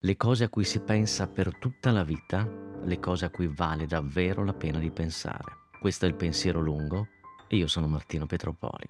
le cose a cui si pensa per tutta la vita, le cose a cui vale davvero la pena di pensare. Questo è il pensiero lungo e io sono Martino Petropoli.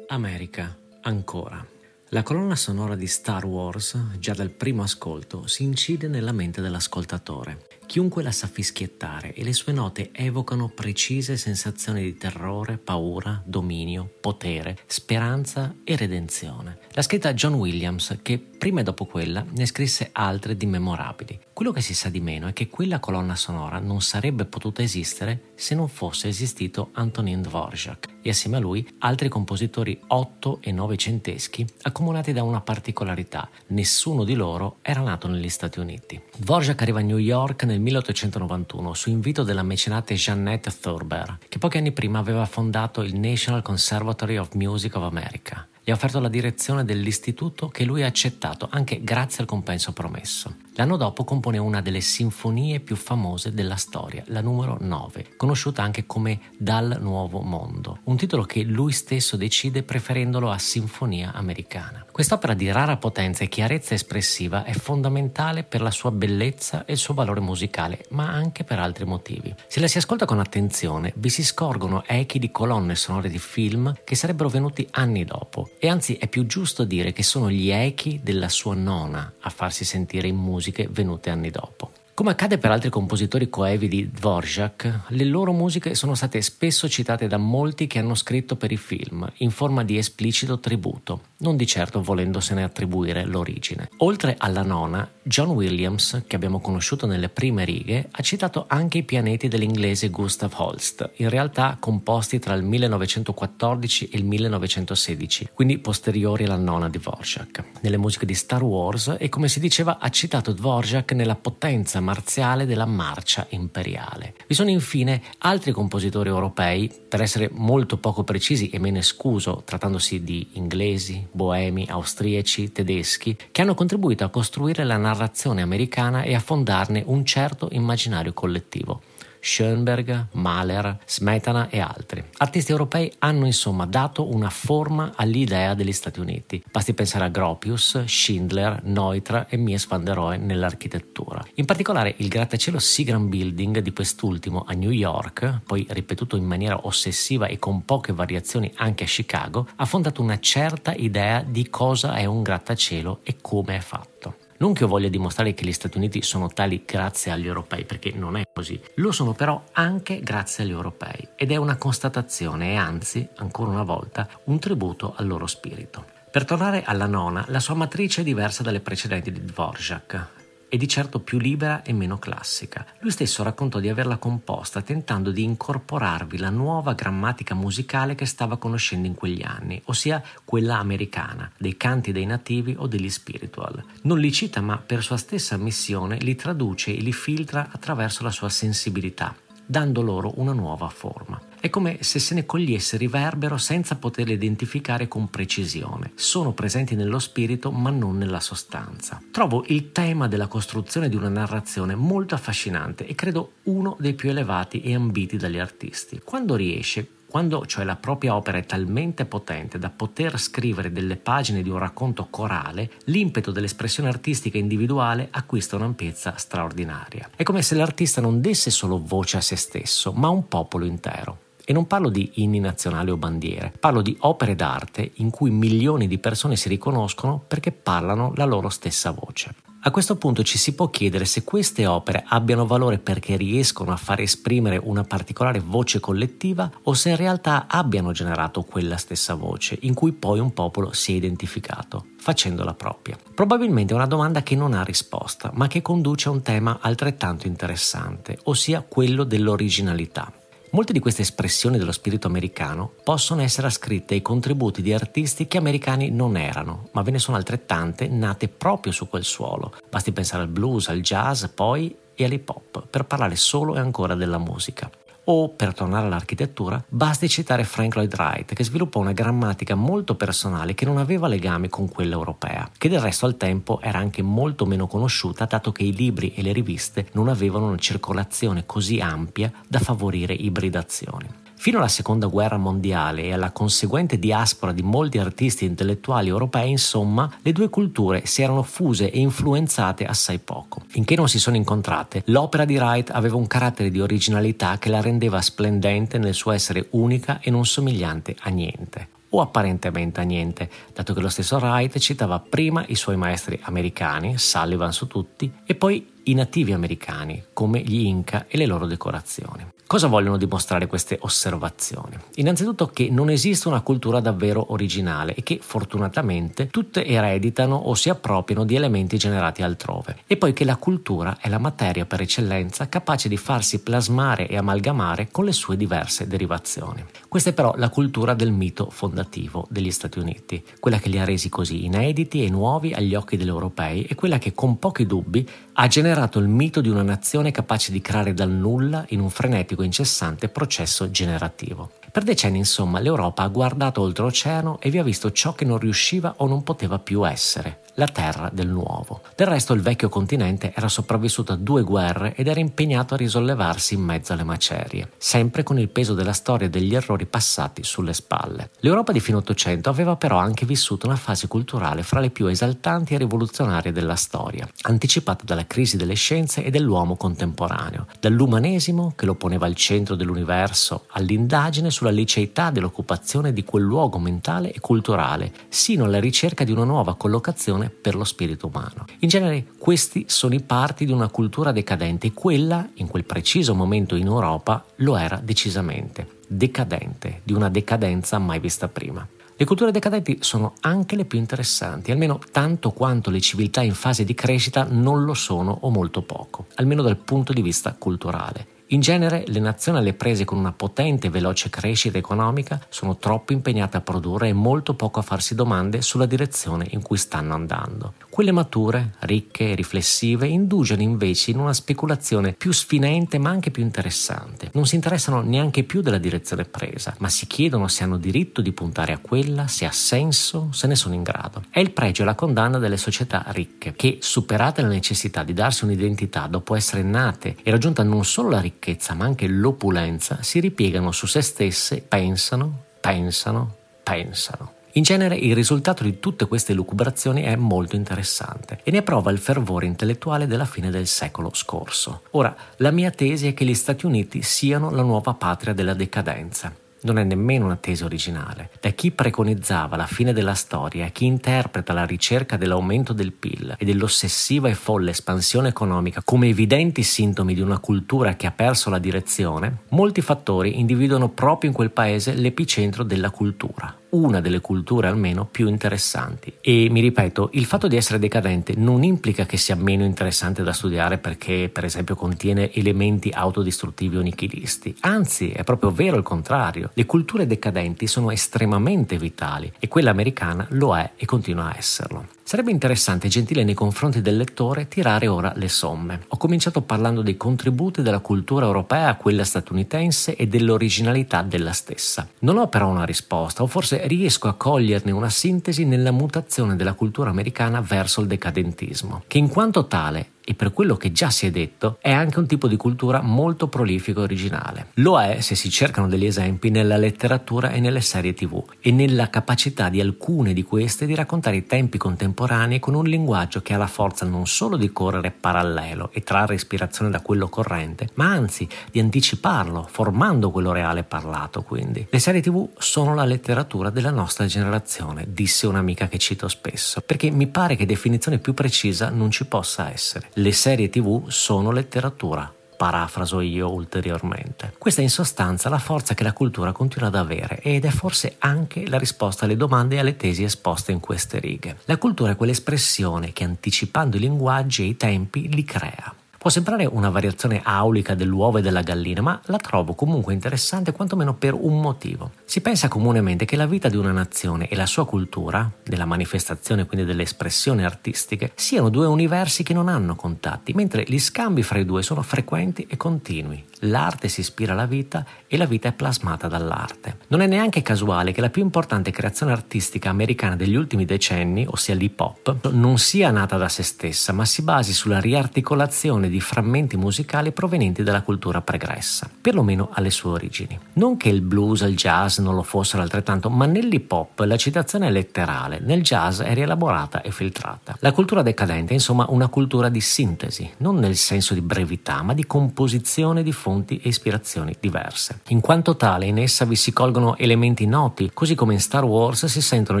America, ancora. La colonna sonora di Star Wars, già dal primo ascolto, si incide nella mente dell'ascoltatore. Chiunque la sa fischiettare e le sue note evocano precise sensazioni di terrore, paura, dominio, potere, speranza e redenzione. L'ha scritta John Williams che prima e dopo quella ne scrisse altre di memorabili. Quello che si sa di meno è che quella colonna sonora non sarebbe potuta esistere se non fosse esistito Antonin Dvorak e assieme a lui altri compositori otto e novecenteschi accomunati da una particolarità. Nessuno di loro era nato negli Stati Uniti. Dvorak arriva a New York nel 1891 su invito della mecenate Jeannette Thurber, che pochi anni prima aveva fondato il National Conservatory of Music of America. Gli ha offerto la direzione dell'istituto che lui ha accettato anche grazie al compenso promesso. L'anno dopo compone una delle sinfonie più famose della storia, la numero 9, conosciuta anche come Dal Nuovo Mondo, un titolo che lui stesso decide preferendolo a Sinfonia Americana. Quest'opera di rara potenza e chiarezza espressiva è fondamentale per la sua bellezza e il suo valore musicale, ma anche per altri motivi. Se la si ascolta con attenzione, vi si scorgono echi di colonne sonore di film che sarebbero venuti anni dopo, e anzi è più giusto dire che sono gli echi della sua nona a farsi sentire in musica musiche venute anni dopo. Come accade per altri compositori coevi di Dvorak, le loro musiche sono state spesso citate da molti che hanno scritto per i film, in forma di esplicito tributo, non di certo volendosene attribuire l'origine. Oltre alla nona, John Williams, che abbiamo conosciuto nelle prime righe, ha citato anche i pianeti dell'inglese Gustav Holst, in realtà composti tra il 1914 e il 1916, quindi posteriori alla nona di Dvorak. Nelle musiche di Star Wars e come si diceva ha citato Dvorak nella potenza marziale della marcia imperiale. Vi sono infine altri compositori europei, per essere molto poco precisi e me ne scuso trattandosi di inglesi, boemi, austriaci, tedeschi, che hanno contribuito a costruire la narrazione americana e a fondarne un certo immaginario collettivo. Schoenberg, Mahler, Smetana e altri. Artisti europei hanno insomma dato una forma all'idea degli Stati Uniti. Basti pensare a Gropius, Schindler, Neutra e Mies van der Rohe nell'architettura. In particolare il grattacielo Seagram Building di quest'ultimo a New York, poi ripetuto in maniera ossessiva e con poche variazioni anche a Chicago, ha fondato una certa idea di cosa è un grattacielo e come è fatto. Non che io voglia dimostrare che gli Stati Uniti sono tali grazie agli europei, perché non è così. Lo sono però anche grazie agli europei ed è una constatazione e anzi, ancora una volta, un tributo al loro spirito. Per tornare alla nona, la sua matrice è diversa dalle precedenti di Dvorak e di certo più libera e meno classica. Lui stesso raccontò di averla composta tentando di incorporarvi la nuova grammatica musicale che stava conoscendo in quegli anni, ossia quella americana, dei canti dei nativi o degli spiritual. Non li cita ma per sua stessa missione li traduce e li filtra attraverso la sua sensibilità, dando loro una nuova forma. È come se se ne cogliesse riverbero senza poterle identificare con precisione. Sono presenti nello spirito ma non nella sostanza. Trovo il tema della costruzione di una narrazione molto affascinante e credo uno dei più elevati e ambiti dagli artisti. Quando riesce, quando cioè la propria opera è talmente potente da poter scrivere delle pagine di un racconto corale, l'impeto dell'espressione artistica individuale acquista un'ampiezza straordinaria. È come se l'artista non desse solo voce a se stesso, ma a un popolo intero. E non parlo di inni nazionali o bandiere, parlo di opere d'arte in cui milioni di persone si riconoscono perché parlano la loro stessa voce. A questo punto ci si può chiedere se queste opere abbiano valore perché riescono a far esprimere una particolare voce collettiva o se in realtà abbiano generato quella stessa voce in cui poi un popolo si è identificato, facendola propria. Probabilmente è una domanda che non ha risposta, ma che conduce a un tema altrettanto interessante, ossia quello dell'originalità. Molte di queste espressioni dello spirito americano possono essere ascritte ai contributi di artisti che americani non erano, ma ve ne sono altrettante nate proprio su quel suolo. Basti pensare al blues, al jazz, poi e all'hip hop, per parlare solo e ancora della musica. O, per tornare all'architettura, basti citare Frank Lloyd Wright, che sviluppò una grammatica molto personale che non aveva legami con quella europea, che del resto al tempo era anche molto meno conosciuta dato che i libri e le riviste non avevano una circolazione così ampia da favorire ibridazioni. Fino alla seconda guerra mondiale e alla conseguente diaspora di molti artisti e intellettuali europei, insomma, le due culture si erano fuse e influenzate assai poco. Finché non si sono incontrate, l'opera di Wright aveva un carattere di originalità che la rendeva splendente nel suo essere unica e non somigliante a niente o apparentemente a niente, dato che lo stesso Wright citava prima i suoi maestri americani, Sullivan su tutti, e poi i nativi americani, come gli Inca e le loro decorazioni. Cosa vogliono dimostrare queste osservazioni? Innanzitutto che non esiste una cultura davvero originale e che fortunatamente tutte ereditano o si appropriano di elementi generati altrove e poi che la cultura è la materia per eccellenza capace di farsi plasmare e amalgamare con le sue diverse derivazioni. Questa è però la cultura del mito fondativo degli Stati Uniti, quella che li ha resi così inediti e nuovi agli occhi degli europei e quella che con pochi dubbi ha generato il mito di una nazione capace di creare dal nulla in un frenetico incessante processo generativo. Per decenni, insomma, l'Europa ha guardato oltreoceano e vi ha visto ciò che non riusciva o non poteva più essere, la terra del nuovo. Del resto il vecchio continente era sopravvissuto a due guerre ed era impegnato a risollevarsi in mezzo alle macerie, sempre con il peso della storia e degli errori passati sulle spalle. L'Europa di fine Ottocento aveva però anche vissuto una fase culturale fra le più esaltanti e rivoluzionarie della storia, anticipata dalla crisi delle scienze e dell'uomo contemporaneo, dall'umanesimo che lo poneva al centro dell'universo, all'indagine su sulla liceità dell'occupazione di quel luogo mentale e culturale, sino alla ricerca di una nuova collocazione per lo spirito umano. In genere questi sono i parti di una cultura decadente e quella, in quel preciso momento in Europa, lo era decisamente, decadente, di una decadenza mai vista prima. Le culture decadenti sono anche le più interessanti, almeno tanto quanto le civiltà in fase di crescita non lo sono o molto poco, almeno dal punto di vista culturale. In genere le nazioni alle prese con una potente e veloce crescita economica sono troppo impegnate a produrre e molto poco a farsi domande sulla direzione in cui stanno andando. Quelle mature, ricche e riflessive indugiano invece in una speculazione più sfinente ma anche più interessante. Non si interessano neanche più della direzione presa, ma si chiedono se hanno diritto di puntare a quella, se ha senso, se ne sono in grado. È il pregio e la condanna delle società ricche che, superate la necessità di darsi un'identità dopo essere nate e raggiunta non solo la ricchezza, ricchezza ma anche l'opulenza si ripiegano su se stesse, pensano, pensano, pensano. In genere il risultato di tutte queste lucubrazioni è molto interessante e ne prova il fervore intellettuale della fine del secolo scorso. Ora, la mia tesi è che gli Stati Uniti siano la nuova patria della decadenza non è nemmeno una tesi originale. Da chi preconizzava la fine della storia chi interpreta la ricerca dell'aumento del PIL e dell'ossessiva e folle espansione economica come evidenti sintomi di una cultura che ha perso la direzione, molti fattori individuano proprio in quel paese l'epicentro della cultura una delle culture almeno più interessanti. E mi ripeto, il fatto di essere decadente non implica che sia meno interessante da studiare perché, per esempio, contiene elementi autodistruttivi o nichilisti. Anzi, è proprio vero il contrario. Le culture decadenti sono estremamente vitali e quella americana lo è e continua a esserlo. Sarebbe interessante e gentile nei confronti del lettore tirare ora le somme. Ho cominciato parlando dei contributi della cultura europea a quella statunitense e dell'originalità della stessa. Non ho però una risposta, o forse riesco a coglierne una sintesi nella mutazione della cultura americana verso il decadentismo, che in quanto tale e per quello che già si è detto, è anche un tipo di cultura molto prolifico e originale. Lo è, se si cercano degli esempi, nella letteratura e nelle serie tv e nella capacità di alcune di queste di raccontare i tempi contemporanei con un linguaggio che ha la forza non solo di correre parallelo e trarre ispirazione da quello corrente, ma anzi di anticiparlo, formando quello reale parlato quindi. Le serie tv sono la letteratura della nostra generazione, disse un'amica che cito spesso, perché mi pare che definizione più precisa non ci possa essere le serie tv sono letteratura. Parafraso io ulteriormente. Questa è in sostanza la forza che la cultura continua ad avere ed è forse anche la risposta alle domande e alle tesi esposte in queste righe. La cultura è quell'espressione che anticipando i linguaggi e i tempi li crea. Può sembrare una variazione aulica dell'uovo e della gallina, ma la trovo comunque interessante quantomeno per un motivo. Si pensa comunemente che la vita di una nazione e la sua cultura, della manifestazione quindi delle espressioni artistiche, siano due universi che non hanno contatti, mentre gli scambi fra i due sono frequenti e continui. l'arte si ispira alla vita e la vita è plasmata dall'arte. Non è neanche casuale che la più importante creazione artistica americana degli ultimi decenni, ossia l'hip hop, non sia nata da se stessa, ma si basi sulla riarticolazione di frammenti musicali provenienti dalla cultura pregressa, perlomeno alle sue origini. Non che il blues e il jazz non lo fossero altrettanto, ma nell'hip hop la citazione è letterale, nel jazz è rielaborata e filtrata. La cultura decadente è insomma una cultura di sintesi, non nel senso di brevità, ma di composizione di fonti e ispirazioni diverse. In quanto tale, in essa vi si colgono elementi noti, così come in Star Wars si sentono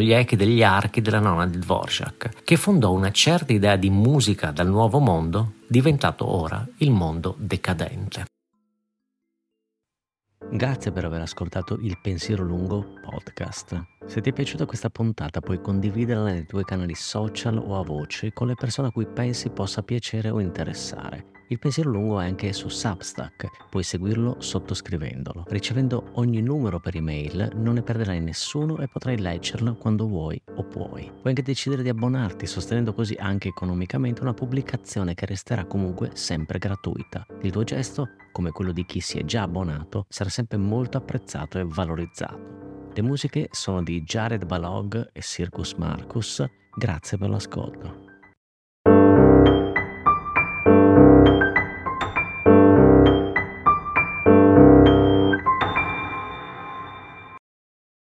gli echi degli archi della nonna di Dvorak, che fondò una certa idea di musica dal nuovo mondo, diventato ora il mondo decadente. Grazie per aver ascoltato il Pensiero Lungo podcast. Se ti è piaciuta questa puntata puoi condividerla nei tuoi canali social o a voce con le persone a cui pensi possa piacere o interessare. Il pensiero lungo è anche su Substack, puoi seguirlo sottoscrivendolo. Ricevendo ogni numero per email non ne perderai nessuno e potrai leggerlo quando vuoi o puoi. Puoi anche decidere di abbonarti sostenendo così anche economicamente una pubblicazione che resterà comunque sempre gratuita. Il tuo gesto, come quello di chi si è già abbonato, sarà sempre molto apprezzato e valorizzato. Le musiche sono di Jared Balog e Circus Marcus. Grazie per l'ascolto.